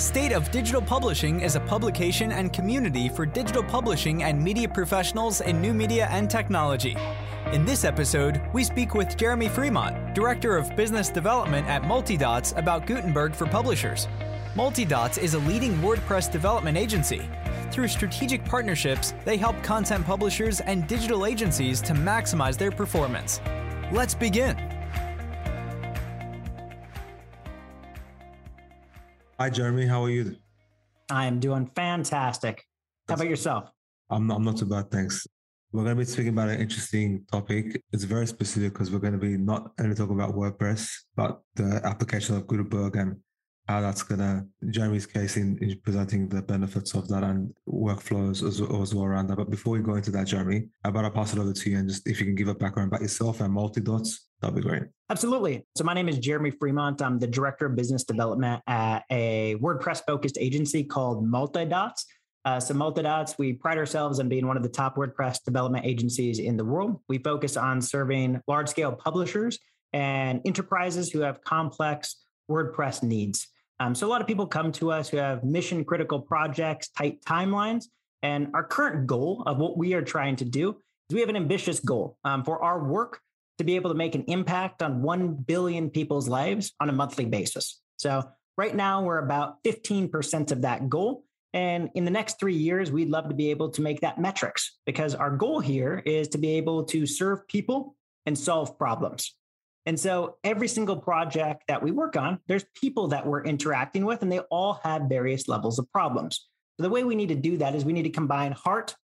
State of Digital Publishing is a publication and community for digital publishing and media professionals in new media and technology. In this episode, we speak with Jeremy Fremont, Director of Business Development at Multidots, about Gutenberg for publishers. Multidots is a leading WordPress development agency. Through strategic partnerships, they help content publishers and digital agencies to maximize their performance. Let's begin. Hi, Jeremy. How are you? I am doing fantastic. How about yourself? I'm not, I'm not too bad, thanks. We're going to be speaking about an interesting topic. It's very specific because we're going to be not only talking about WordPress, but the application of Gutenberg and how that's going to, Jeremy's case in, in, presenting the benefits of that and workflows as, as well around that. But before we go into that, Jeremy, I pass it over to you and just if you can give a background about yourself and Multidots, that'd be great. Absolutely. So my name is Jeremy Fremont. I'm the director of business development at a WordPress focused agency called Multidots. Uh, so Multidots, we pride ourselves on being one of the top WordPress development agencies in the world. We focus on serving large scale publishers and enterprises who have complex WordPress needs. Um, so a lot of people come to us who have mission critical projects, tight timelines, and our current goal of what we are trying to do is we have an ambitious goal um, for our work to be able to make an impact on 1 billion people's lives on a monthly basis. So right now we're about 15% of that goal. And in the next three years, we'd love to be able to make that metrics because our goal here is to be able to serve people and solve problems. And so every single project that we work on, there's people that we're interacting with, and they all have various levels of problems. So the way we need to do that is we need to combine heart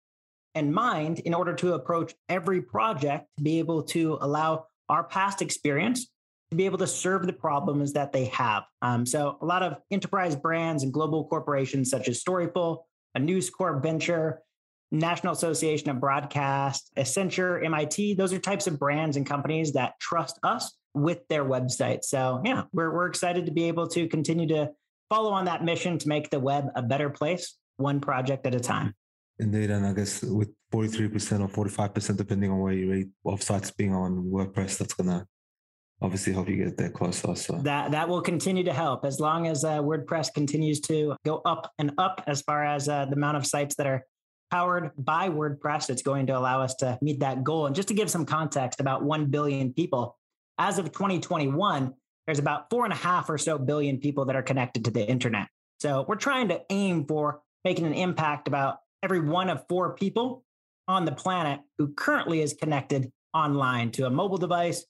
and mind in order to approach every project to be able to allow our past experience to be able to serve the problems that they have. Um, so a lot of enterprise brands and global corporations such as Storyful, a News Corp venture, National Association of Broadcast, Accenture, MIT, those are types of brands and companies that trust us with their website. So yeah, we're, we're excited to be able to continue to follow on that mission to make the web a better place, one project at a time. Indeed, and I guess with 43% or 45%, depending on where you rate of sites being on WordPress, that's gonna obviously help you get there closer. So that that will continue to help as long as uh, WordPress continues to go up and up as far as uh, the amount of sites that are powered by WordPress. It's going to allow us to meet that goal. And just to give some context, about 1 billion people, as of 2021, there's about four and a half or so billion people that are connected to the internet. So we're trying to aim for making an impact about every one of four people on the planet who currently is connected online to a mobile device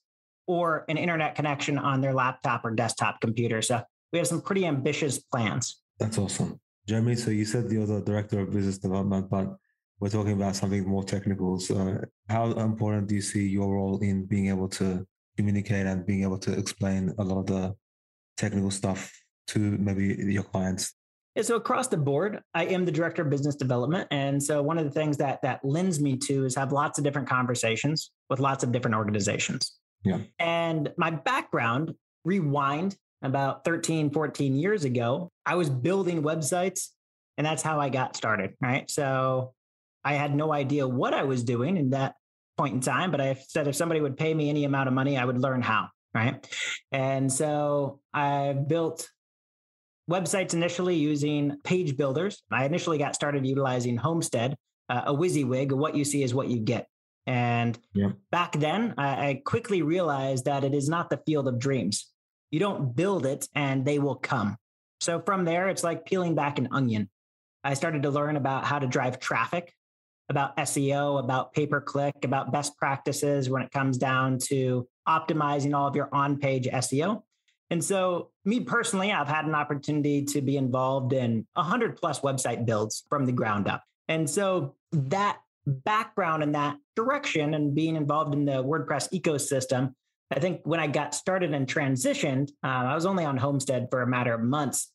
or an internet connection on their laptop or desktop computer. So we have some pretty ambitious plans. That's awesome. Jeremy, so you said you're the director of business development, but we're talking about something more technical. So, how important do you see your role in being able to communicate and being able to explain a lot of the technical stuff to maybe your clients? Yeah, so across the board, I am the director of business development, and so one of the things that that lends me to is have lots of different conversations with lots of different organizations. Yeah. And my background, rewind about 13, 14 years ago, I was building websites and that's how I got started. Right. So I had no idea what I was doing in that point in time, but I said if somebody would pay me any amount of money, I would learn how. Right. And so I built websites initially using page builders. I initially got started utilizing Homestead, uh, a WYSIWYG, what you see is what you get. And yeah. back then, I, I quickly realized that it is not the field of dreams. You don't build it and they will come. So from there, it's like peeling back an onion. I started to learn about how to drive traffic, about SEO, about pay per click, about best practices when it comes down to optimizing all of your on page SEO. And so, me personally, I've had an opportunity to be involved in 100 plus website builds from the ground up. And so, that background in that direction and being involved in the WordPress ecosystem I think when I got started and transitioned, uh, I was only on Homestead for a matter of months.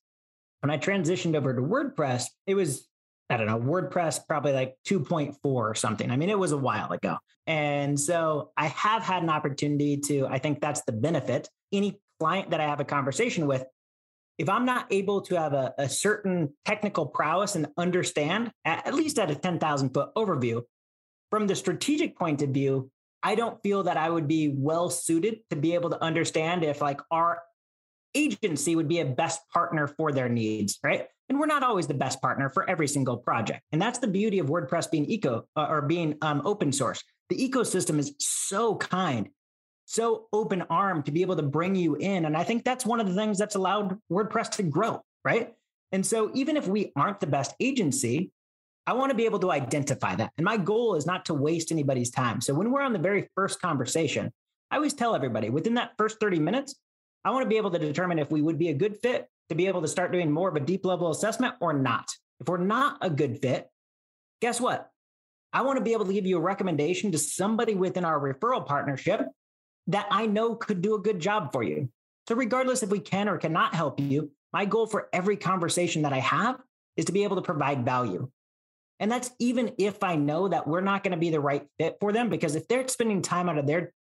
When I transitioned over to WordPress, it was, I don't know, WordPress probably like 2.4 or something. I mean, it was a while ago. And so I have had an opportunity to, I think that's the benefit. Any client that I have a conversation with, if I'm not able to have a, a certain technical prowess and understand, at, at least at a 10,000 foot overview, from the strategic point of view, I don't feel that I would be well suited to be able to understand if like our agency would be a best partner for their needs, right? And we're not always the best partner for every single project. And that's the beauty of WordPress being eco uh, or being um, open source. The ecosystem is so kind, so open armed to be able to bring you in. And I think that's one of the things that's allowed WordPress to grow, right? And so even if we aren't the best agency, I want to be able to identify that. And my goal is not to waste anybody's time. So when we're on the very first conversation, I always tell everybody within that first 30 minutes, I want to be able to determine if we would be a good fit to be able to start doing more of a deep level assessment or not. If we're not a good fit, guess what? I want to be able to give you a recommendation to somebody within our referral partnership that I know could do a good job for you. So, regardless if we can or cannot help you, my goal for every conversation that I have is to be able to provide value. And that's even if I know that we're not going to be the right fit for them, because if they're spending time out of their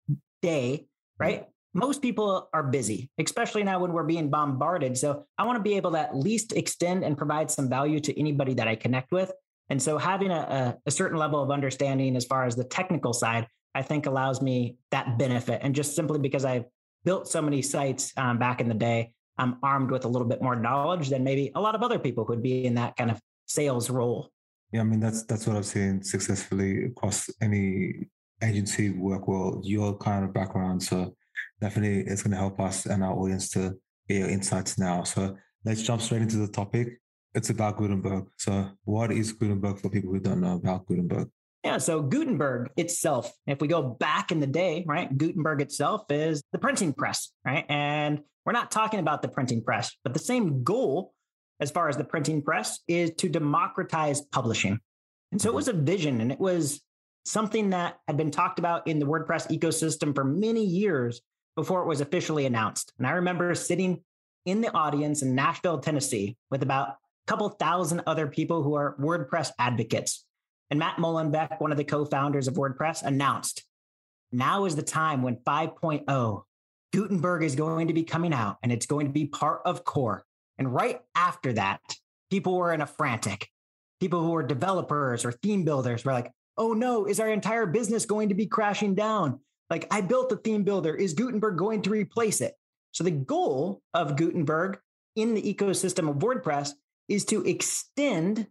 day, right? Most people are busy, especially now when we're being bombarded. So I want to be able to at least extend and provide some value to anybody that I connect with. And so having a, a, a certain level of understanding as far as the technical side, I think allows me that benefit. And just simply because I've built so many sites um, back in the day, I'm armed with a little bit more knowledge than maybe a lot of other people who would be in that kind of sales role. Yeah, I mean that's that's what I've seen successfully across any agency work world. Your kind of background, so definitely it's going to help us and our audience to get your insights now. So let's jump straight into the topic. It's about Gutenberg. So, what is Gutenberg for people who don't know about Gutenberg? Yeah, so Gutenberg itself, if we go back in the day, right, Gutenberg itself is the printing press, right? And we're not talking about the printing press, but the same goal as far as the printing press is to democratize publishing. And so it was a vision and it was something that had been talked about in the WordPress ecosystem for many years before it was officially announced. And I remember sitting in the audience in Nashville, Tennessee, with about a couple thousand other people who are WordPress advocates. And Matt Mullenweg, one of the co founders of WordPress, announced now is the time when 5.0 Gutenberg is going to be coming out and it's going to be part of core. And right after that, people were in a frantic. People who were developers or theme builders were like, oh no, is our entire business going to be crashing down? Like, I built a theme builder. Is Gutenberg going to replace it? So, the goal of Gutenberg in the ecosystem of WordPress is to extend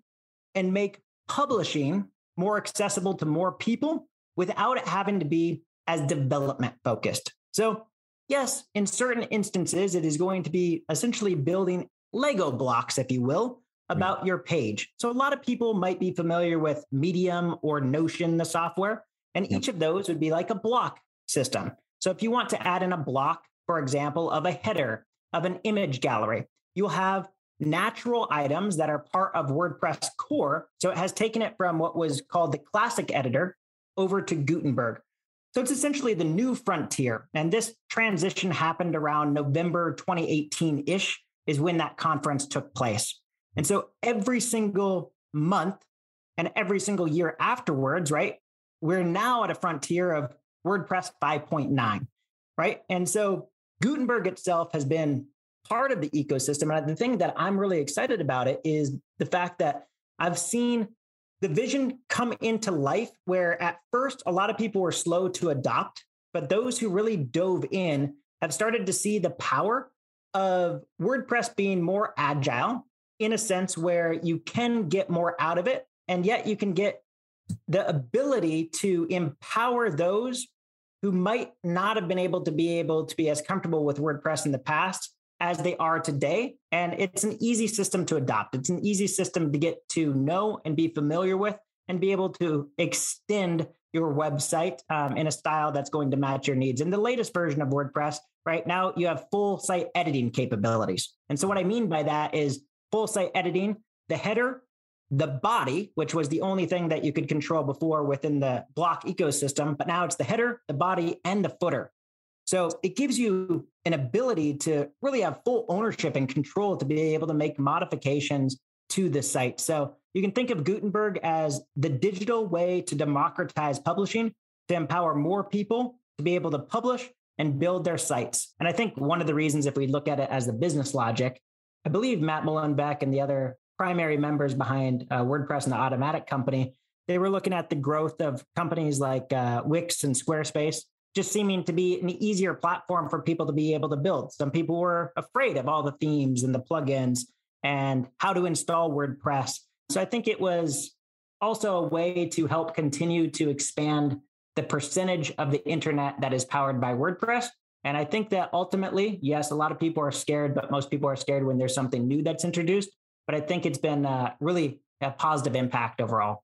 and make publishing more accessible to more people without it having to be as development focused. So, yes, in certain instances, it is going to be essentially building Lego blocks, if you will, hmm. about your page. So, a lot of people might be familiar with Medium or Notion, the software, and each of those would be like a block system. So if you want to add in a block, for example, of a header, of an image gallery, you'll have natural items that are part of WordPress core. So it has taken it from what was called the classic editor over to Gutenberg. So it's essentially the new frontier. And this transition happened around November 2018 ish, is when that conference took place. And so every single month and every single year afterwards, right, we're now at a frontier of WordPress 5.9, right? And so Gutenberg itself has been part of the ecosystem. And the thing that I'm really excited about it is the fact that I've seen the vision come into life where at first a lot of people were slow to adopt, but those who really dove in have started to see the power of WordPress being more agile in a sense where you can get more out of it and yet you can get the ability to empower those who might not have been able to be able to be as comfortable with WordPress in the past as they are today. And it's an easy system to adopt. It's an easy system to get to know and be familiar with and be able to extend your website um, in a style that's going to match your needs. In the latest version of WordPress, right now, you have full site editing capabilities. And so, what I mean by that is full site editing, the header the body, which was the only thing that you could control before within the block ecosystem, but now it's the header, the body, and the footer. So it gives you an ability to really have full ownership and control to be able to make modifications to the site. So you can think of Gutenberg as the digital way to democratize publishing, to empower more people to be able to publish and build their sites. And I think one of the reasons, if we look at it as the business logic, I believe Matt Mullenweg and the other primary members behind uh, WordPress and the Automattic company, they were looking at the growth of companies like uh, Wix and Squarespace just seeming to be an easier platform for people to be able to build. Some people were afraid of all the themes and the plugins and how to install WordPress. So I think it was also a way to help continue to expand the percentage of the internet that is powered by WordPress. And I think that ultimately, yes, a lot of people are scared, but most people are scared when there's something new that's introduced. But I think it's been uh, really a positive impact overall.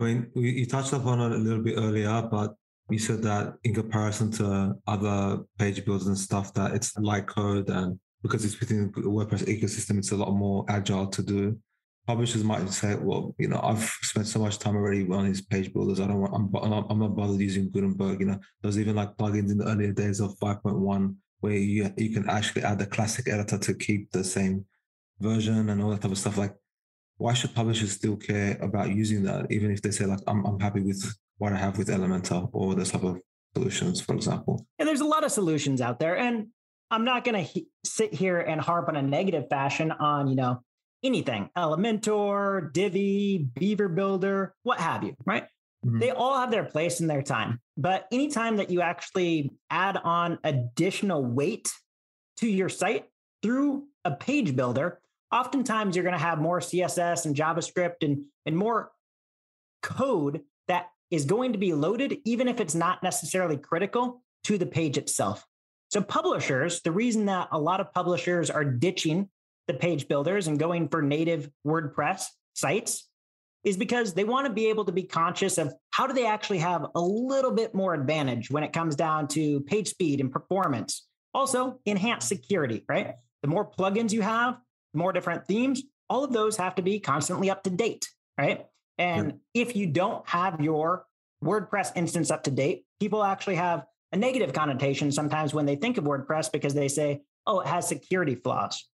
I mean, you touched upon it a little bit earlier, but you said that in comparison to other page builders and stuff, that it's light code and because it's within the WordPress ecosystem, it's a lot more agile to do. Publishers might say, well, you know, I've spent so much time already on these page builders. I don't want, I'm, I'm not bothered using Gutenberg. You know, there's even like plugins in the earlier days of 5.1 where you, you can actually add the classic editor to keep the same version and all that type of stuff. Like, why should publishers still care about using that, even if they say, like, I'm, I'm happy with what I have with Elementor or the type of solutions, for example? And there's a lot of solutions out there. And I'm not going to he- sit here and harp on a negative fashion on, you know, anything Elementor, Divi, Beaver Builder, what have you, right? Mm-hmm. They all have their place in their time. But anytime that you actually add on additional weight to your site through a page builder, oftentimes you're going to have more CSS and JavaScript and, and more code that is going to be loaded, even if it's not necessarily critical to the page itself. So, publishers, the reason that a lot of publishers are ditching the page builders and going for native WordPress sites is because they want to be able to be conscious of how do they actually have a little bit more advantage when it comes down to page speed and performance. Also, enhanced security, right? The more plugins you have, the more different themes, all of those have to be constantly up to date, right? And yeah. if you don't have your WordPress instance up to date, people actually have a negative connotation sometimes when they think of WordPress because they say, oh, it has security flaws.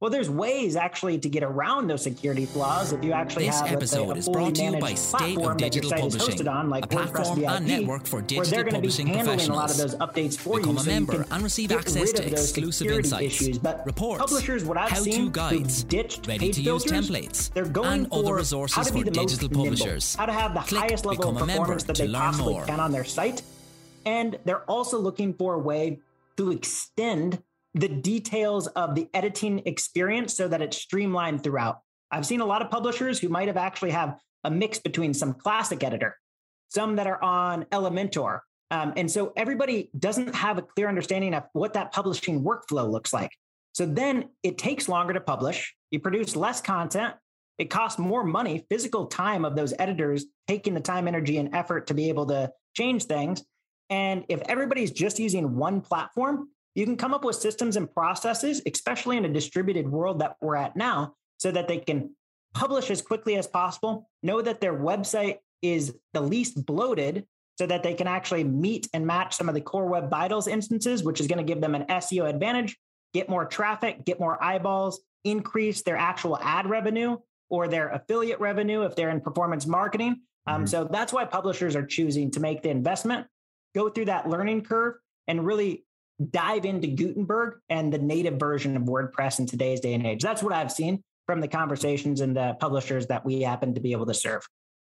Well, there's ways actually to get around those security flaws if you actually this have episode a is brought to you by State of Digital Publishing, on, like a platform and network for digital publishing professionals. A lot of those updates for Become you, a so member and receive access to exclusive insights, issues. But reports, publishers, what I've seen, guides, ready-to-use templates, they're going and other resources for digital publishers. How to have the Click highest level of performance that they possibly more. can on their site, and they're also looking for a way to extend the details of the editing experience so that it's streamlined throughout. I've seen a lot of publishers who might have actually have a mix between some classic editor, some that are on Elementor. Um, and so everybody doesn't have a clear understanding of what that publishing workflow looks like. So then it takes longer to publish. You produce less content. It costs more money, physical time of those editors taking the time, energy, and effort to be able to change things. And if everybody's just using one platform, you can come up with systems and processes, especially in a distributed world that we're at now, so that they can publish as quickly as possible, know that their website is the least bloated so that they can actually meet and match some of the core web vitals instances, which is going to give them an SEO advantage, get more traffic, get more eyeballs, increase their actual ad revenue or their affiliate revenue if they're in performance marketing. Um, mm-hmm. So that's why publishers are choosing to make the investment, go through that learning curve, and really dive into Gutenberg and the native version of WordPress in today's day and age. That's what I've seen from the conversations and the publishers that we happen to be able to serve.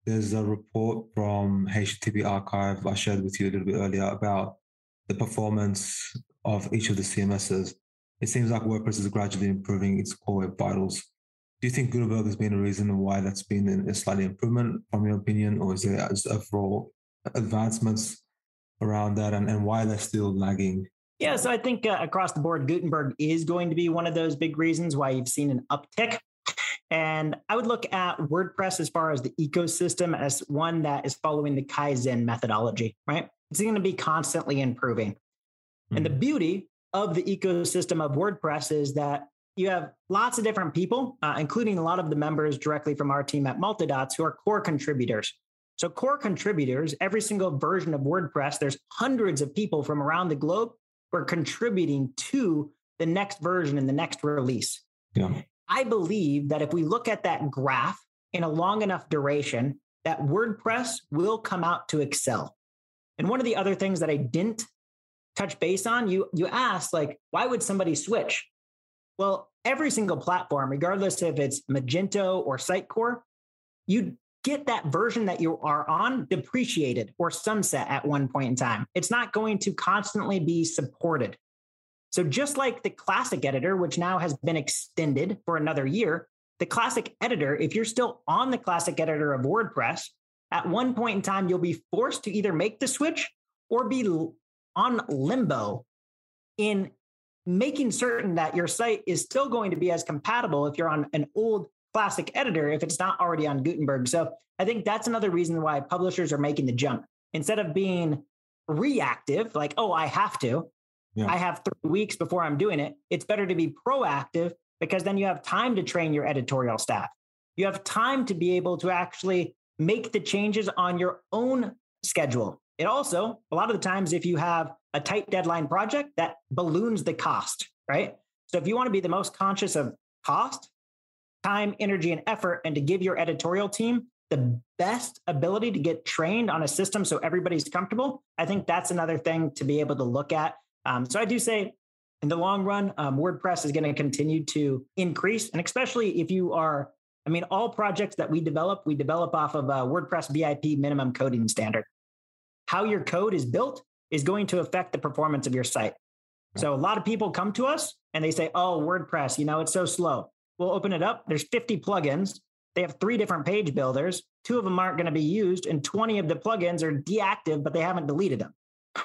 There's a report from HTTP Archive I shared with you a little bit earlier about the performance of each of the CMSs. It seems like WordPress is gradually improving its core web vitals. Do you think Gutenberg has been a reason why that's been a slight improvement from your opinion, or is there overall advancements around that and, and why they're still lagging yeah, so I think uh, across the board, Gutenberg is going to be one of those big reasons why you've seen an uptick. And I would look at WordPress as far as the ecosystem as one that is following the Kaizen methodology, right? It's going to be constantly improving. Mm-hmm. And the hmm. beauty of the ecosystem of WordPress is that you have lots of different people, uh, including a lot of the members directly from our team at Multidots who are core contributors. So, core contributors, every single version of WordPress, there's hundreds of people from around the globe we're contributing to the next version and the next release. Yeah. I believe that if we look at that graph in a long enough duration, that WordPress will come out to excel. And one of the other things that I didn't touch base on, you you asked like, why would somebody switch? Well, every single platform, regardless if it's Magento or Sitecore, you get that version that you are on depreciated or sunset at one point in time. It's not going to constantly be supported. So, just like the classic editor, which now has been extended for another year, the classic editor, if you're still on the classic editor of WordPress, at one point in time, you'll be forced to either make the switch or be on limbo in making certain that your site is still going to be as compatible if you're on an old classic editor if it's not already on Gutenberg. So I think that's another reason why publishers are making the jump. Instead of being reactive, like, oh, I have to, yeah. I have three weeks before I'm doing it, it's better to be proactive because then you have time to train your editorial staff. You have time to be able to actually make the changes on your own schedule. It also, a lot of the times, if you have a tight deadline project, that balloons the cost, right? So if you want to be the most conscious of cost, time, energy, and effort, and to give your editorial team the best ability to get trained on a system so everybody's comfortable, I think that's another thing to be able to look at. Um, so I do say in the long run, um, WordPress is going to continue to increase. And especially if you are I mean, all projects that we develop, we develop off of a WordPress VIP minimum coding standard. How your code is built is going to affect the performance of your site. So a lot of people come to us and they say, "Oh, WordPress, you know, it's so slow." We'll open it up. There's 50 plugins. They have three different page builders. Two of them aren't going to be used, and 20 of the plugins are deactive, but they haven't deleted them.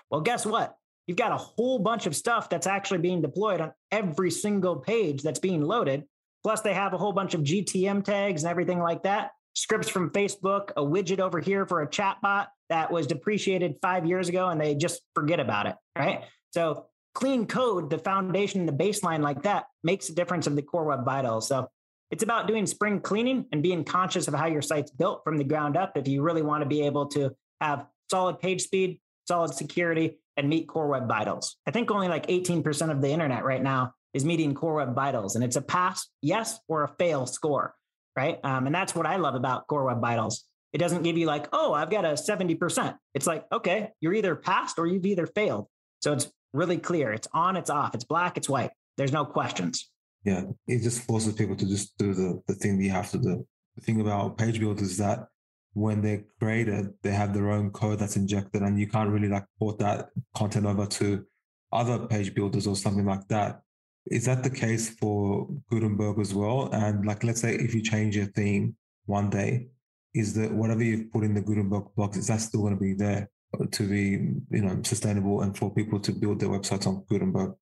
Well, guess what? You've got a whole bunch of stuff that's actually being deployed on every single page that's being loaded. Plus, they have a whole bunch of GTM tags and everything like that. Scripts from Facebook, a widget over here for a chatbot that was depreciated five years ago and they just forget about it. Right. So, clean code, the foundation, the baseline like that makes a difference of the core web vitals. So, it's about doing spring cleaning and being conscious of how your site's built from the ground up if you really want to be able to have solid page speed, solid security, and meet core web vitals. I think only like 18% of the internet right now is meeting Core Web Vitals, and it's a pass, yes, or a fail score, right? Um, and that's what I love about Core Web Vitals. It doesn't give you like, oh, I've got a 70%. It's like, okay, you're either passed or you've either failed. So it's really clear. It's on, it's off, it's black, it's white. There's no questions. Yeah, it just forces people to just do the, the thing that you have to do. The thing about page builders is that when they're created, they have their own code that's injected, and you can't really like port that content over to other page builders or something like that. Is that the case for Gutenberg as well? And like, let's say if you change your theme one day, is that whatever you've put in the Gutenberg box, is that still going to be there to be, you know, sustainable and for people to build their websites on Gutenberg?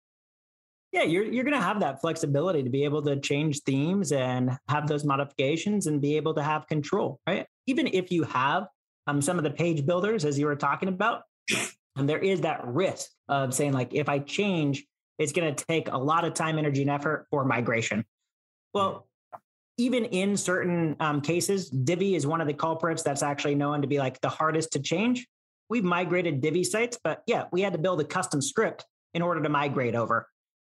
Yeah, you're you're going to have that flexibility to be able to change themes and have those modifications and be able to have control, right? Even if you have um, some of the page builders, as you were talking about, and there is that risk of saying like, if I change it's going to take a lot of time, energy, and effort for migration. Well, even in certain um, cases, Divi is one of the culprits that's actually known to be like the hardest to change. We've migrated Divi sites, but yeah, we had to build a custom script in order to migrate over.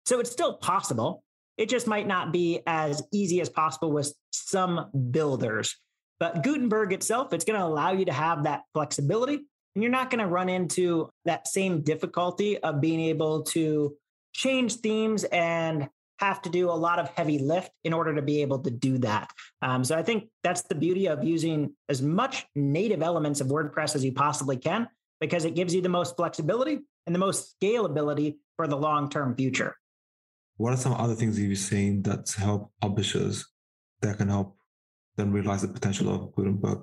So it's still possible. It just might not be as easy as possible with some builders. But Gutenberg itself, it's going to allow you to have that flexibility. And you're not going to run into that same difficulty of being able to change themes and have to do a lot of heavy lift in order to be able to do that. Um, so I think that's the beauty of using as much native elements of WordPress as you possibly can, because it gives you the most flexibility and the most scalability for the long term future. What are some other things you've seen that help publishers that can help them realize the potential of Gutenberg?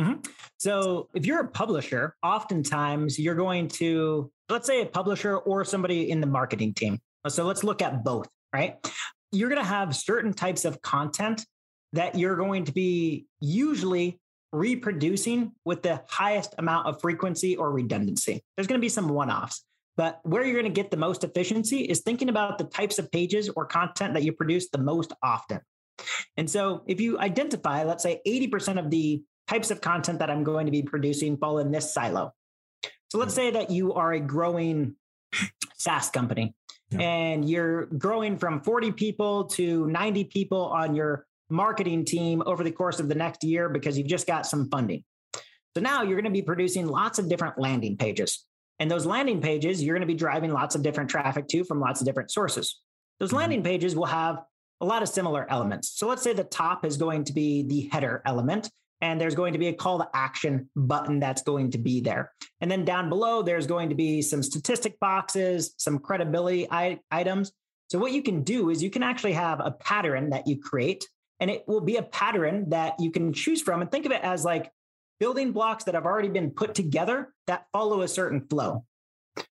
Mm-hmm. So, if you're a publisher, oftentimes you're going to, let's say, a publisher or somebody in the marketing team. So, let's look at both, right? You're going to have certain types of content that you're going to be usually reproducing with the highest amount of frequency or redundancy. There's going to be some one offs, but where you're going to get the most efficiency is thinking about the types of pages or content that you produce the most often. And so if you identify, let's say 80% of the types of content that I'm going to be producing fall in this silo. So let's say that you are a growing SaaS company yeah. and you're growing from 40 people to 90 people on your marketing team over the course of the next year because you've just got some funding. So now you're going to be producing lots of different landing pages. And those landing pages, you're going to be driving lots of different traffic to from lots of different sources. Those mm-hmm. landing pages will have a lot of similar elements. So let's say the top is going to be the header element and there's going to be a call to action button that's going to be there. And then down below, there's going to be some statistic boxes, some credibility I- items. So, what you can do is you can actually have a pattern that you create, and it will be a pattern that you can choose from. And think of it as like building blocks that have already been put together that follow a certain flow.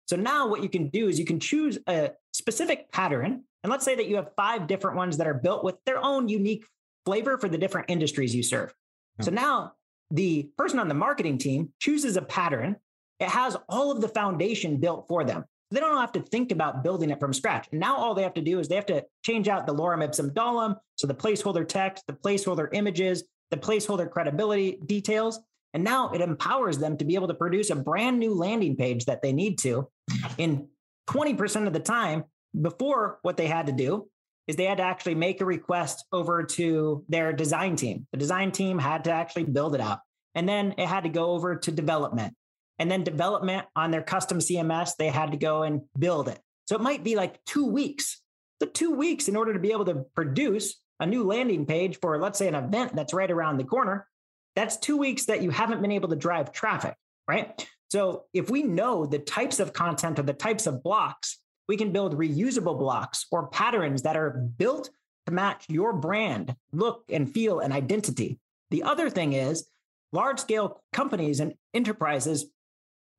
So, now what you can do is you can choose a specific pattern. And let's say that you have five different ones that are built with their own unique flavor for the different industries you serve. So now the person on the marketing team chooses a pattern. It has all of the foundation built for them. They don't have to think about building it from scratch. And now all they have to do is they have to change out the lorem ipsum dolem. So the placeholder text, the placeholder images, the placeholder credibility details. And now it empowers them to be able to produce a brand new landing page that they need to in 20% of the time before what they had to do is they had to actually make a request over to their design team. The design team had to actually build it out. And then it had to go over to development. And then development on their custom CMS, they had to go and build it. So it might be like two weeks. The two weeks in order to be able to produce a new landing page for, let's say, an event that's right around the corner. That's two weeks that you haven't been able to drive traffic, right? So if we know the types of content or the types of blocks we can build reusable blocks or patterns that are built to match your brand, look and feel and identity. The other thing is large scale companies and enterprises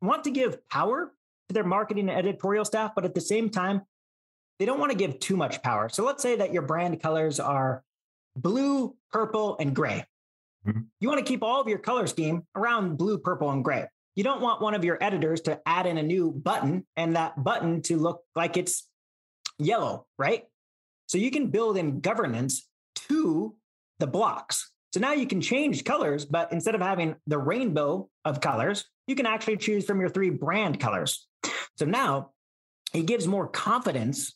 want to give power to their marketing and editorial staff, but at the same time, they don't want to give too much power. So let's say that your brand colors are blue, purple, and gray. Mm-hmm. You want to keep all of your color scheme around blue, purple, and gray you don't want one of your editors to add in a new button and that button to look like it's yellow, right? So you can build in governance to the blocks. So now you can change colors, but instead of having the rainbow of colors, you can actually choose from your three brand colors. So now it gives more confidence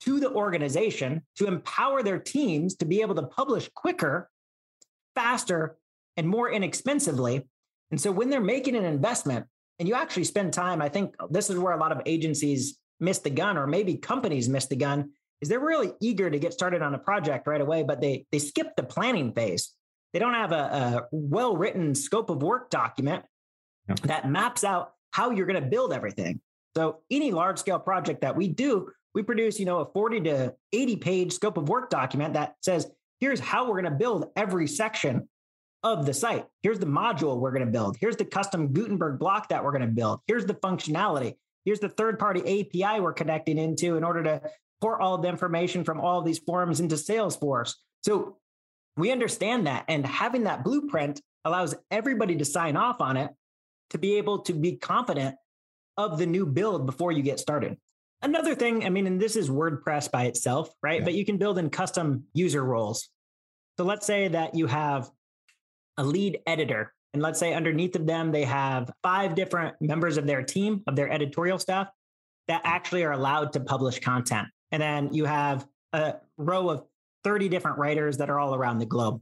to the organization to empower their teams to be able to publish quicker, faster, and more inexpensively and so when they're making an investment and you actually spend time, I think this is where a lot of agencies miss the gun, or maybe companies miss the gun, is they're really eager to get started on a project right away, but they they skip the planning phase. They don't have a, a well-written scope of work document that maps out how you're going to build everything. So any large scale project that we do, we produce, you know, a 40 to 80 page scope of work document that says, here's how we're going to build every section of the site. Here's the module we're going to build. Here's the custom Gutenberg block that we're going to build. Here's the functionality. Here's the third party API we're connecting into in order to pour all the information from all of these forms into Salesforce. So we understand that. And having that blueprint allows everybody to sign off on it to be able to be confident of the new build before you get started. Another thing, I mean, and this is WordPress by itself, right? Yeah. But you can build in custom user roles. So let's say that you have a lead editor. And let's say underneath of them, they have five different members of their team, of their editorial staff that actually are allowed to publish content. And then you have a row of 30 different writers that are all around the globe.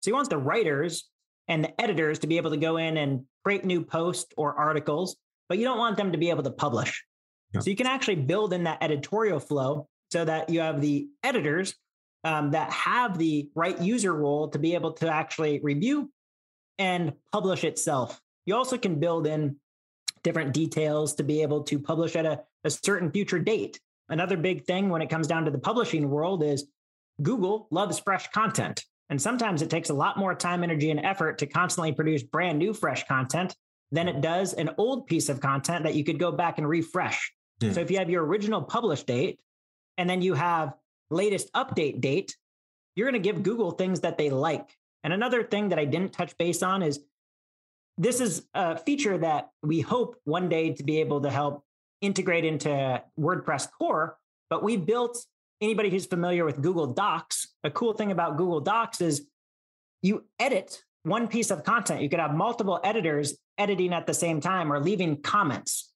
So you want the writers and the editors to be able to go in and create new posts or articles, but you don't want them to be able to publish. Yeah. So you can actually build in that editorial flow so that you have the editors um, that have the right user role to be able to actually review and publish itself. You also can build in different details to be able to publish at a, a certain future date. Another big thing when it comes down to the publishing world is Google loves fresh content. And sometimes it takes a lot more time, energy, and effort to constantly produce brand new fresh content than it does an old piece of content that you could go back and refresh. Yeah. So if you have your original publish date and then you have latest update date, you're going to give Google things that they like. And another thing that I didn't touch base on is this is a feature that we hope one day to be able to help integrate into WordPress core. But we built anybody who's familiar with Google Docs. A cool thing about Google Docs is you edit one piece of content. You could have multiple editors editing at the same time or leaving comments.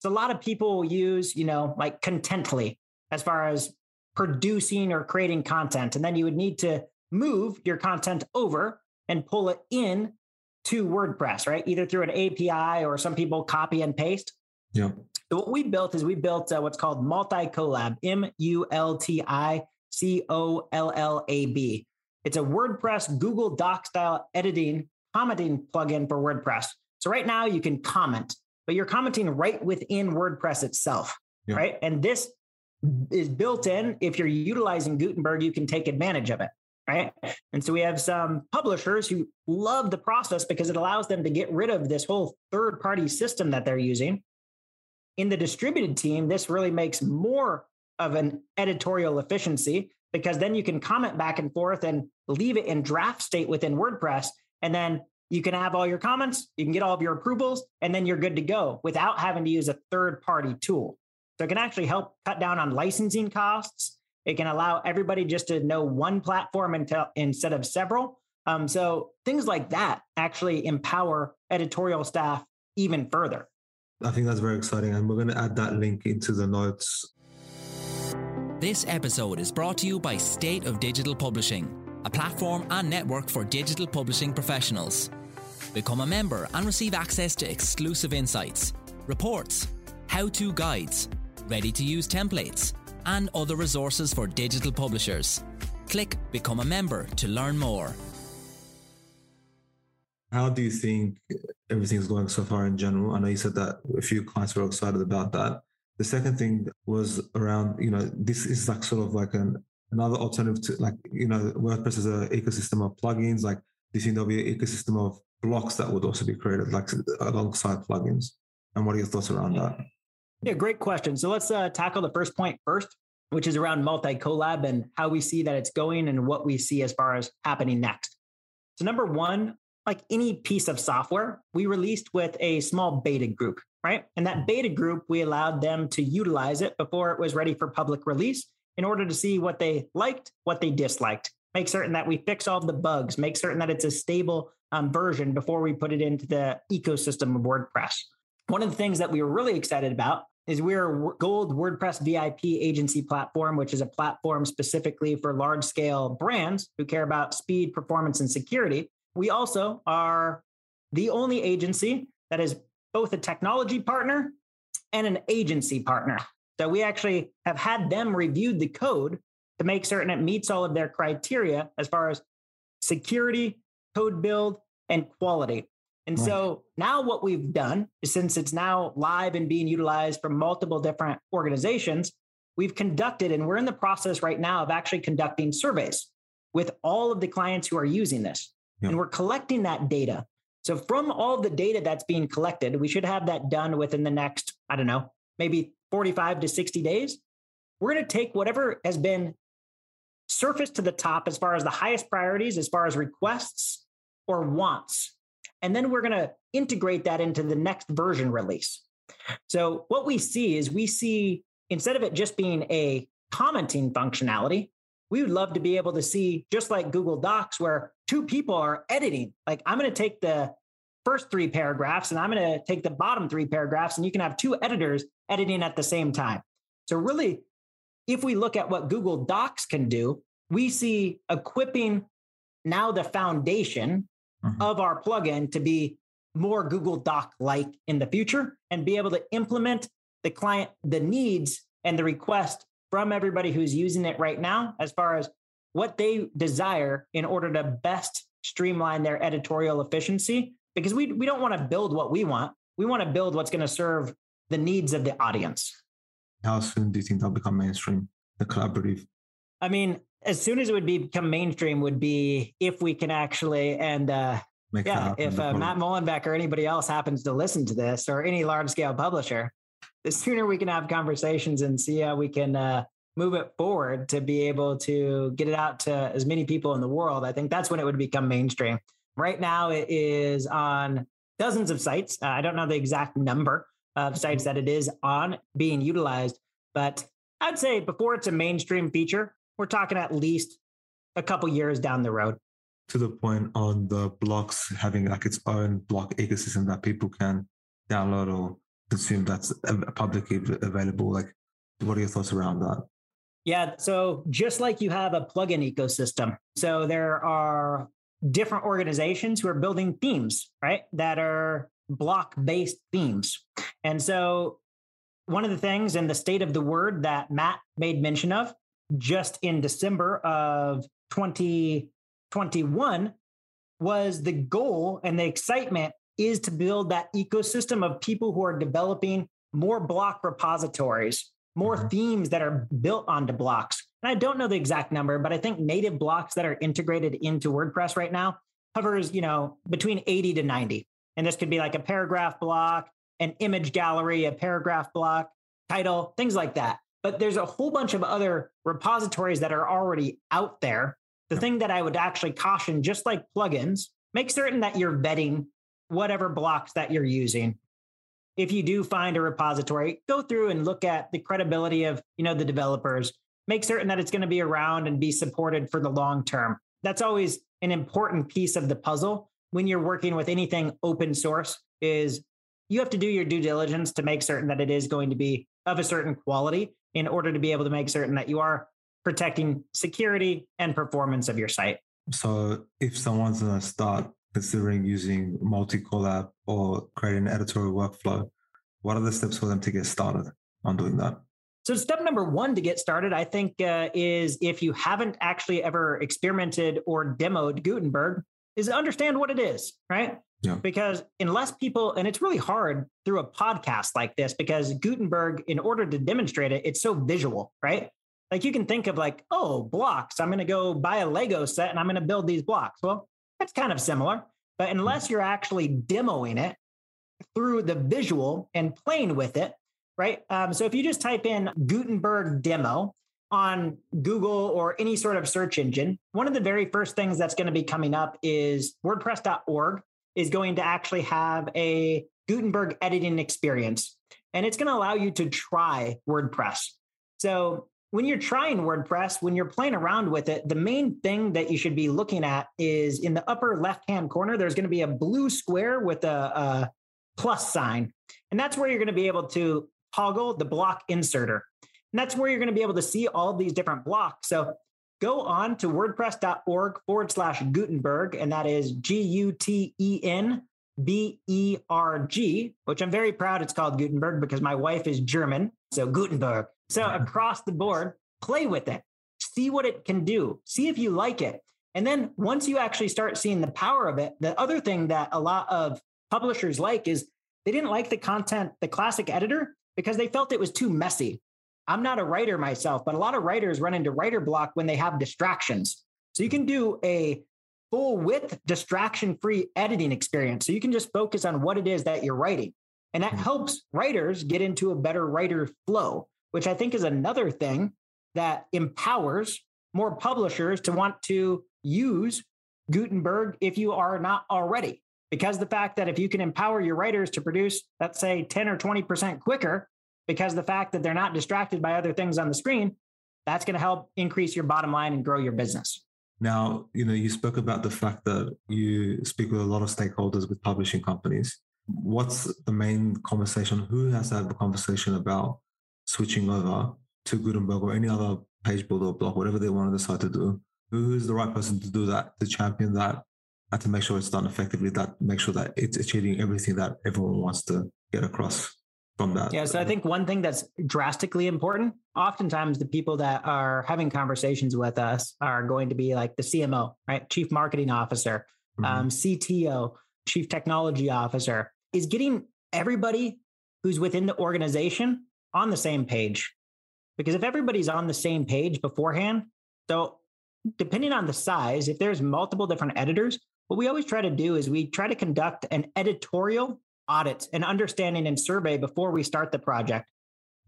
So a lot of people use, you know, like contently as far as producing or creating content. And then you would need to move your content over and pull it in to WordPress, right? Either through an API or some people copy and paste. Yeah. So what we built is we built uh, what's called Multicollab, M U L T I C O L L A B. It's a WordPress Google Doc style editing commenting plugin for WordPress. So right now you can comment, but you're commenting right within WordPress itself, yeah. right? And this is built in. If you're utilizing Gutenberg, you can take advantage of it, right? And so we have some publishers who love the process because it allows them to get rid of this whole third party system that they're using. In the distributed team, this really makes more of an editorial efficiency because then you can comment back and forth and leave it in draft state within WordPress. And then you can have all your comments, you can get all of your approvals, and then you're good to go without having to use a third party tool. So it can actually help cut down on licensing costs. It can allow everybody just to know one platform until, instead of several. Um, so things like that actually empower editorial staff even further. I think that's very exciting. And we're going to add that link into the notes. This episode is brought to you by State of Digital Publishing, a platform and network for digital publishing professionals. Become a member and receive access to exclusive insights, reports, how to guides, ready to use templates, and other resources for digital publishers. Click Become a Member to learn more. How do you think everything's going so far in general? I know you said that a few clients were excited about that. The second thing was around, you know, this is like sort of like an another alternative to like, you know, WordPress is an ecosystem of plugins. Like, do you think there'll be an ecosystem of blocks that would also be created, like alongside plugins? And what are your thoughts around that? Yeah, great question. So let's uh, tackle the first point first, which is around multicollab and how we see that it's going and what we see as far as happening next. So, number one, like any piece of software, we released with a small beta group, right? And that beta group, we allowed them to utilize it before it was ready for public release in order to see what they liked, what they disliked, make certain that we fix all the bugs, make certain that it's a stable um, version before we put it into the ecosystem of WordPress. One of the things that we were really excited about is we're Gold WordPress VIP agency platform, which is a platform specifically for large scale brands who care about speed, performance, and security. We also are the only agency that is both a technology partner and an agency partner. So we actually have had them reviewed the code to make certain it meets all of their criteria as far as security, code build, and quality. And right. so now what we've done is since it's now live and being utilized from multiple different organizations, we've conducted and we're in the process right now of actually conducting surveys with all of the clients who are using this. And we're collecting that data. So from all the data that's being collected, we should have that done within the next, I don't know, maybe 45 to 60 days. We're going to take whatever has been surfaced to the top as far as the highest priorities, as far as requests or wants. And then we're going to integrate that into the next version release. So what we see is we see instead of it just being a commenting functionality, we would love to be able to see just like Google Docs where two people are editing. Like I'm going to take the first three paragraphs and I'm going to take the bottom three paragraphs and you can have two editors editing at the same time. So really if we look at what Google Docs can do, we see equipping now the foundation mm-hmm. of our plugin to be more Google Doc like in the future and be able to implement the client, the needs and the request from everybody who's using it right now as far as what they desire in order to best streamline their editorial efficiency. Because we, we don't want to build what we want. We want to build what's going to serve the needs of the audience. How soon do you think that'll become mainstream, the collaborative? I mean, as soon as it would become mainstream would be if we can actually and uh, yeah, if uh, Matt Mullenweg or anybody else happens to listen to this or any large scale publisher, the sooner we can have conversations and see how we can uh, move it forward to be able to get it out to as many people in the world. I think that's when it would become mainstream. Right now, it is on dozens of sites. Uh, I don't know the exact number of sites that it is on being utilized, but I'd say before it's a mainstream feature, we're talking at least a couple years down the road. To the point on the blocks having like its own block ecosystem that people can download or consume that's publicly available. Like, what are your thoughts around that? Yeah. So just like you have a plugin ecosystem, so there are different organizations who are building themes, right? That are block based themes. And so one of the things in the state of the word that Matt made mention of just in December of 2021, was the goal and the excitement is to build that ecosystem of people who are developing more block repositories, more mm-hmm. themes that are built onto blocks. And I don't know the exact number, but I think native blocks that are integrated into WordPress right now hovers, you know, between 80 to 90. And this could be like a paragraph block, an image gallery, a paragraph block, title, things like that. But there's a whole bunch of other repositories that are already out there. The thing that I would actually caution, just like plugins, make certain that you're vetting whatever blocks that you're using. If you do find a repository, go through and look at the credibility of, you know, the developers. Make certain that it's going to be around and be supported for the long term. That's always an important piece of the puzzle when you're working with anything open source is you have to do your due diligence to make certain that it is going to be of a certain quality in order to be able to make certain that you are protecting security and performance of your site. So if someone's going to start considering using Multicollab or creating an editorial workflow, what are the steps for them to get started on doing that? So, step number one to get started, I think, uh, is if you haven't actually ever experimented or demoed Gutenberg, is understand what it is, right? Yeah. Because unless people, and it's really hard through a podcast like this, because Gutenberg, in order to demonstrate it, it's so visual, right? Like you can think of like, oh, blocks. I'm going to go buy a Lego set and I'm going to build these blocks. Well, that's kind of similar. But unless you're actually demoing it through the visual and playing with it, right? Um, so if you just type in Gutenberg demo on Google or any sort of search engine, one of the very first things that's going to be coming up is WordPress.org is going to actually have a Gutenberg editing experience. And it's going to allow you to try WordPress. So when you're trying WordPress, when you're playing around with it, the main thing that you should be looking at is in the upper left hand corner, there's going to be a blue square with a, a plus sign. And that's where you're going to be able to toggle the block inserter. And that's where you're going to be able to see all these different blocks. So go on to wordpress.org forward slash Gutenberg, and that is G U T E N B E R G, which I'm very proud it's called Gutenberg because my wife is German. So Gutenberg. So across the board, play with it, see what it can do, see if you like it. And then once you actually start seeing the power of it, the other thing that a lot of publishers like is they didn't like the content, the classic editor, because they felt it was too messy. I'm not a writer myself, but a lot of writers run into writer block when they have distractions. So you can do a full width distraction free editing experience. So you can just focus on what it is that you're writing. And that hmm. helps writers get into a better writer flow, which I think is another thing that empowers more publishers to want to use Gutenberg if you are not already. Because the fact that if you can empower your writers to produce, let's say 10 or 20% quicker, because the fact that they're not distracted by other things on the screen, that's going to help increase your bottom line and grow your business. Now, you know, you spoke about the fact that you speak with a lot of stakeholders with publishing companies. What's the main conversation? Who has have the conversation about switching over to Gutenberg or any other page builder or blog, whatever they want to decide to do? Who's the right person to do that, to champion that, and to make sure it's done effectively, that make sure that it's achieving everything that everyone wants to get across? From that. Yeah. So I think one thing that's drastically important, oftentimes the people that are having conversations with us are going to be like the CMO, right? Chief Marketing Officer, mm-hmm. um, CTO, Chief Technology Officer, is getting everybody who's within the organization on the same page. Because if everybody's on the same page beforehand, so depending on the size, if there's multiple different editors, what we always try to do is we try to conduct an editorial audit and understanding and survey before we start the project.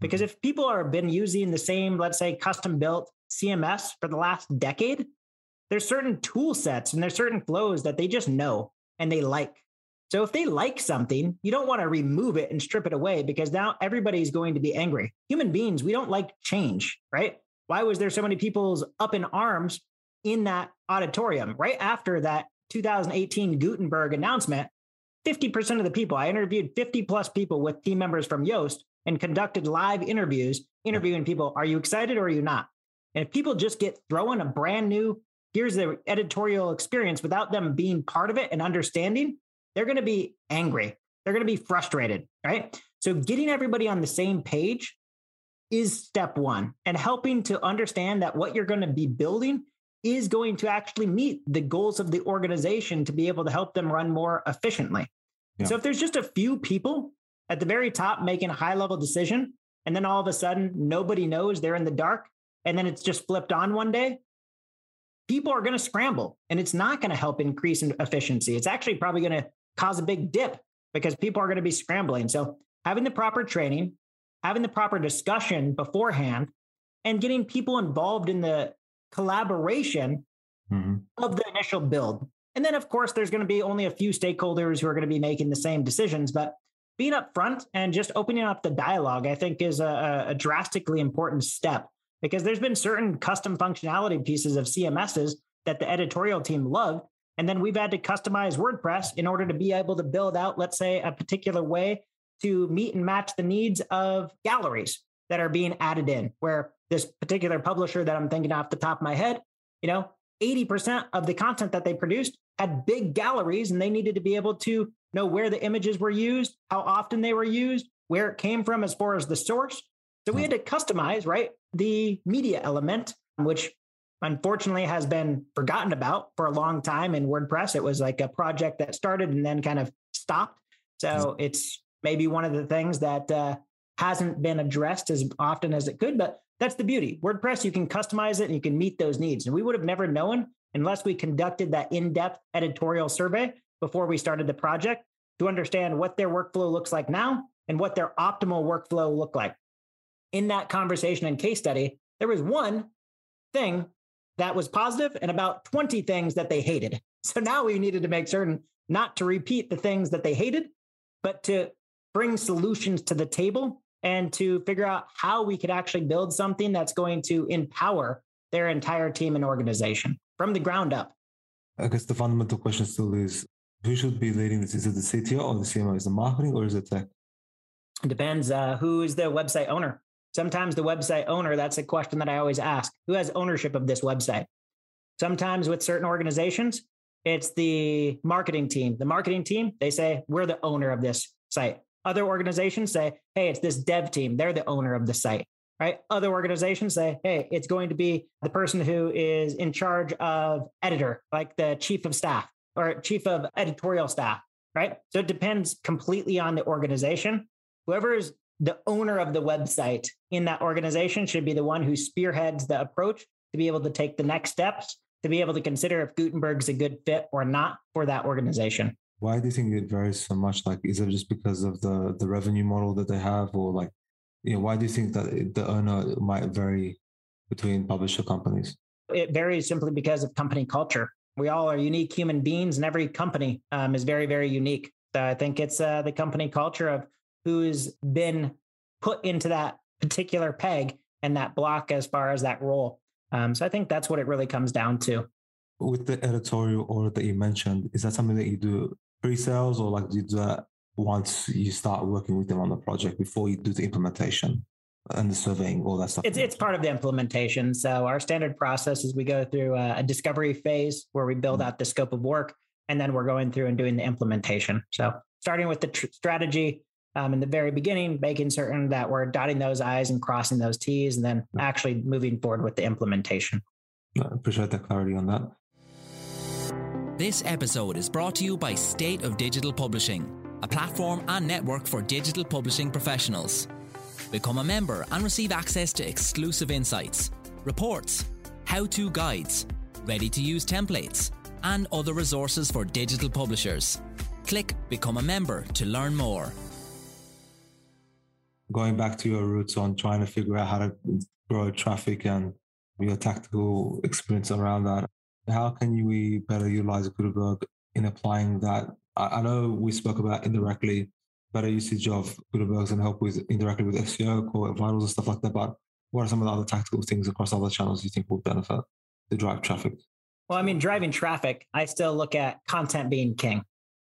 Because mm-hmm. if people are been using the same, let's say, custom built CMS for the last decade, there's certain tool sets and there's certain flows that they just know and they like. So if they like something, you don't want to remove it and strip it away because now everybody's going to be angry. Human beings, we don't like change, right? Why was there so many people's up in arms in that auditorium right after that 2018 Gutenberg announcement? 50% of the people, I interviewed 50 plus people with team members from Yoast and conducted live interviews, interviewing people, are you excited or are you not? And if people just get thrown a brand new, here's the editorial experience without them being part of it and understanding, they're going to be angry. They're going to be frustrated, right? So getting everybody on the same page is step one and helping to understand that what you're going to be building is going to actually meet the goals of the organization to be able to help them run more efficiently. Yeah. So if there's just a few people at the very top making a high level decision, and then all of a sudden nobody knows they're in the dark, and then it's just flipped on one day, people are going to scramble and it's not going to help increase efficiency. It's actually probably going to cause a big dip because people are going to be scrambling. So having the proper training, having the proper discussion beforehand, and getting people involved in the collaboration mm-hmm. of the initial build. And then, of course, there's going to be only a few stakeholders who are going to be making the same decisions. But being upfront and just opening up the dialogue, I think, is a, a drastically important step because there's been certain custom functionality pieces of CMSs that the editorial team loved. And then we've had to customize WordPress in order to be able to build out, let's say, a particular way to meet and match the needs of galleries that are being added in, where this particular publisher that I'm thinking off the top of my head, you know, 80% of the content that they produced had big galleries and they needed to be able to know where the images were used, how often they were used, where it came from as far as the source. So we had to customize, right, the media element, which unfortunately has been forgotten about for a long time in WordPress. It was like a project that started and then kind of stopped. So it's maybe one of the things that uh, hasn't been addressed as often as it could, but that's the beauty. WordPress, you can customize it and you can meet those needs. And we would have never known unless we conducted that in depth editorial survey before we started the project to understand what their workflow looks like now and what their optimal workflow look like. In that conversation and case study, there was one thing that was positive and about 20 things that they hated. So now we needed to make certain not to repeat the things that they hated, but to bring solutions to the table and to figure out how we could actually build something that's going to empower their entire team and organization from the ground up. I guess the fundamental question still is who should be leading this? Is it the CTO or the CMO? Is it marketing or is it tech? It depends. Uh, who is the website owner? Sometimes the website owner, that's a question that I always ask who has ownership of this website? Sometimes with certain organizations, it's the marketing team. The marketing team, they say, we're the owner of this site. Other organizations say, hey, it's this dev team. They're the owner of the site, right? Other organizations say, hey, it's going to be the person who is in charge of editor, like the chief of staff or chief of editorial staff, right? So it depends completely on the organization. Whoever is the owner of the website in that organization should be the one who spearheads the approach to be able to take the next steps to be able to consider if Gutenberg's a good fit or not for that organization. Why do you think it varies so much? Like, is it just because of the the revenue model that they have, or like, you know, why do you think that the owner might vary between publisher companies? It varies simply because of company culture. We all are unique human beings, and every company um, is very, very unique. So I think it's uh, the company culture of who's been put into that particular peg and that block as far as that role. Um, so I think that's what it really comes down to. With the editorial order that you mentioned, is that something that you do pre-sales or like do you do that once you start working with them on the project before you do the implementation and the surveying, all that stuff? It's, it's part of the implementation. So our standard process is we go through a, a discovery phase where we build mm-hmm. out the scope of work, and then we're going through and doing the implementation. So starting with the tr- strategy um, in the very beginning, making certain that we're dotting those I's and crossing those T's, and then mm-hmm. actually moving forward with the implementation. I appreciate that clarity on that. This episode is brought to you by State of Digital Publishing, a platform and network for digital publishing professionals. Become a member and receive access to exclusive insights, reports, how to guides, ready to use templates, and other resources for digital publishers. Click Become a Member to learn more. Going back to your roots on trying to figure out how to grow traffic and your tactical experience around that, how can we better utilize a Gutenberg in applying that? I, I know we spoke about indirectly better usage of Gutenberg and help with indirectly with SEO, core vitals and stuff like that. But what are some of the other tactical things across other channels you think will benefit to drive traffic? Well, I mean, driving traffic, I still look at content being king,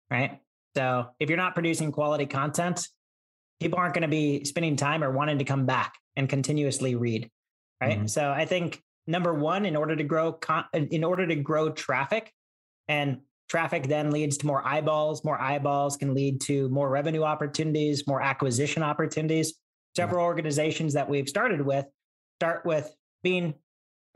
right? So if you're not producing quality content, people aren't going to be spending time or wanting to come back and continuously read, right? Mm-hmm. So I think number one, in order to grow, in order to grow traffic, and traffic then leads to more eyeballs. More eyeballs can lead to more revenue opportunities, more acquisition opportunities. Several organizations that we've started with start with being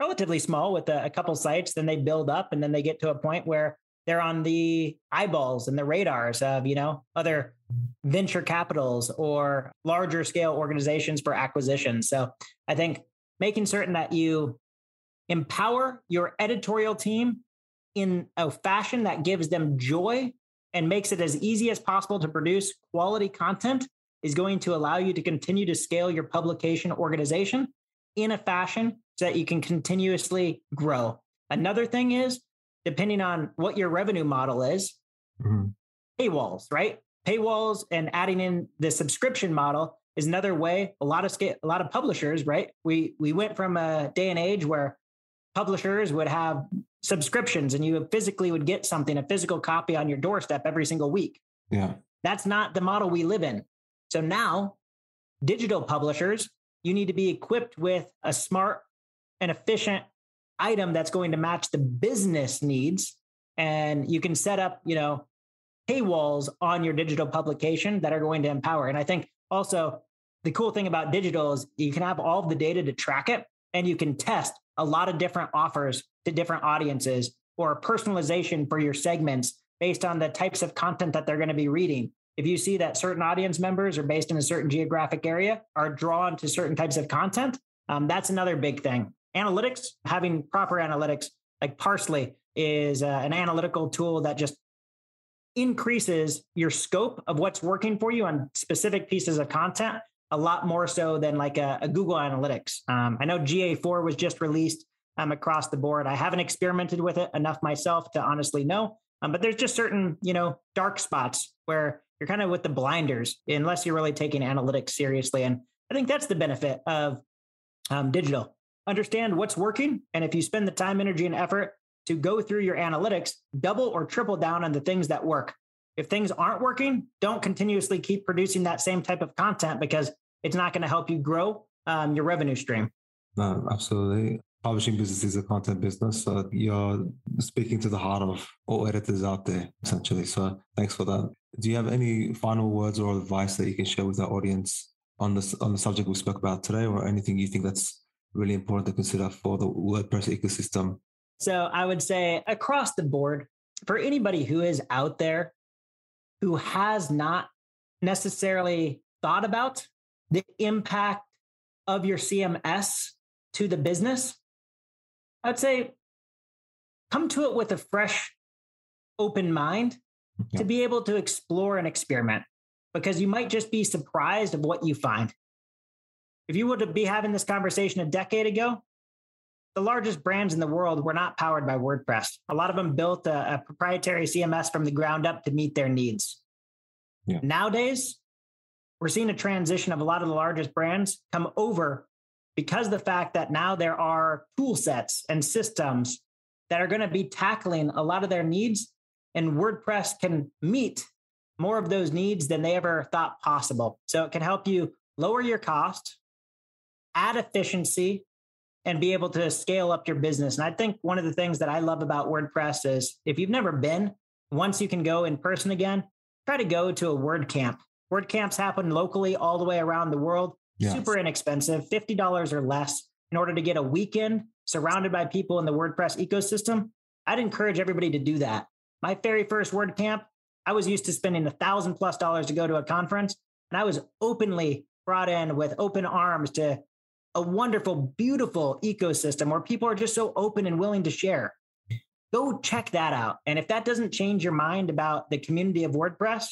relatively small with a, a couple sites, then they build up and then they get to a point where they're on the eyeballs and the radars of you know other venture capitals or larger scale organizations for acquisitions so i think making certain that you empower your editorial team in a fashion that gives them joy and makes it as easy as possible to produce quality content is going to allow you to continue to scale your publication organization in a fashion so that you can continuously grow. Another thing is, depending on what your revenue model is, mm-hmm. paywalls, right? Paywalls and adding in the subscription model is another way. A lot of scale, a lot of publishers, right? We we went from a day and age where publishers would have subscriptions and you physically would get something, a physical copy on your doorstep every single week. Yeah. That's not the model we live in. So now, digital publishers, you need to be equipped with a smart and efficient item that's going to match the business needs. And you can set up, you know, paywalls on your digital publication that are going to empower. And I think also the cool thing about digital is you can have all of the data to track it and you can test a lot of different offers to different audiences or personalization for your segments based on the types of content that they're going to be reading. If you see that certain audience members are based in a certain geographic area are drawn to certain types of content, um, that's another big thing. Analytics, having proper analytics, like Parse.ly is uh, an analytical tool that just increases your scope of what's working for you on specific pieces of content a lot more so than like a, a Google Analytics. Um, I know GA4 was just released um, across the board. I haven't experimented with it enough myself to honestly know, um, but there's just certain you know dark spots where you're kind of with the blinders unless you're really taking analytics seriously. And I think that's the benefit of um, digital. Understand what's working, and if you spend the time, energy, and effort to go through your analytics, double or triple down on the things that work. If things aren't working, don't continuously keep producing that same type of content because it's not going to help you grow um, your revenue stream. No, absolutely. Publishing business is a content business. So you're speaking to the heart of all editors out there, essentially. So thanks for that. Do you have any final words or advice that you can share with our audience on this on the subject we spoke about today, or anything you think that's really important to consider for the WordPress ecosystem? So I would say across the board, for anybody who is out there who has not necessarily thought about the impact of your CMS to the business, I'd say come to it with a fresh, open mind to be able to explore and experiment because you might just be surprised of what you find. If you would be having this conversation a decade ago, the largest brands in the world were not powered by WordPress. A lot of them built a, a proprietary CMS from the ground up to meet their needs. Yeah. Nowadays, we're seeing a transition of a lot of the largest brands come over because of the fact that now there are tool sets and systems that are going to be tackling a lot of their needs and WordPress can meet more of those needs than they ever thought possible. So it can help you lower your cost, add efficiency, and be able to scale up your business. And I think one of the things that I love about WordPress is if you've never been, once you can go in person again, try to go to a WordCamp. WordCamps happen locally all the way around the world. Yes. Super inexpensive, $50 or less in order to get a weekend surrounded by people in the WordPress ecosystem. I'd encourage everybody to do that. My very first WordCamp, I was used to spending a thousand plus dollars to go to a conference, and I was openly brought in with open arms to a wonderful, beautiful ecosystem where people are just so open and willing to share. Go check that out. And if that doesn't change your mind about the community of WordPress,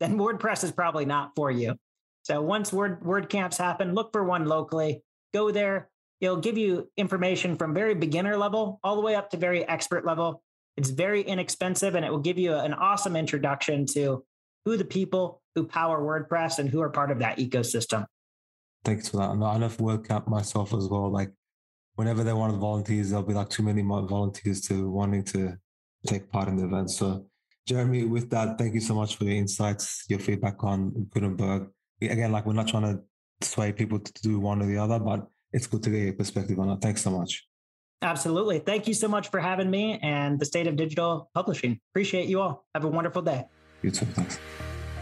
then WordPress is probably not for you. So once Word WordCamps happen, look for one locally. Go there. It'll give you information from very beginner level all the way up to very expert level. It's very inexpensive and it will give you an awesome introduction to who the people who power WordPress and who are part of that ecosystem. Thanks for that. And I love WordCamp myself as well. Like whenever they want the volunteers, there'll be like too many volunteers to wanting to take part in the event. So Jeremy, with that, thank you so much for your insights, your feedback on Gutenberg. Again, like we're not trying to sway people to do one or the other, but it's good to get your perspective on it. Thanks so much. Absolutely. Thank you so much for having me and the state of digital publishing. Appreciate you all. Have a wonderful day. You too. Thanks.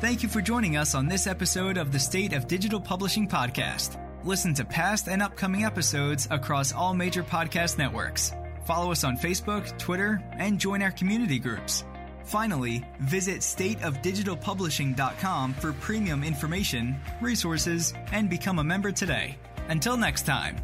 Thank you for joining us on this episode of the State of Digital Publishing podcast. Listen to past and upcoming episodes across all major podcast networks. Follow us on Facebook, Twitter, and join our community groups. Finally, visit stateofdigitalpublishing.com for premium information, resources, and become a member today. Until next time.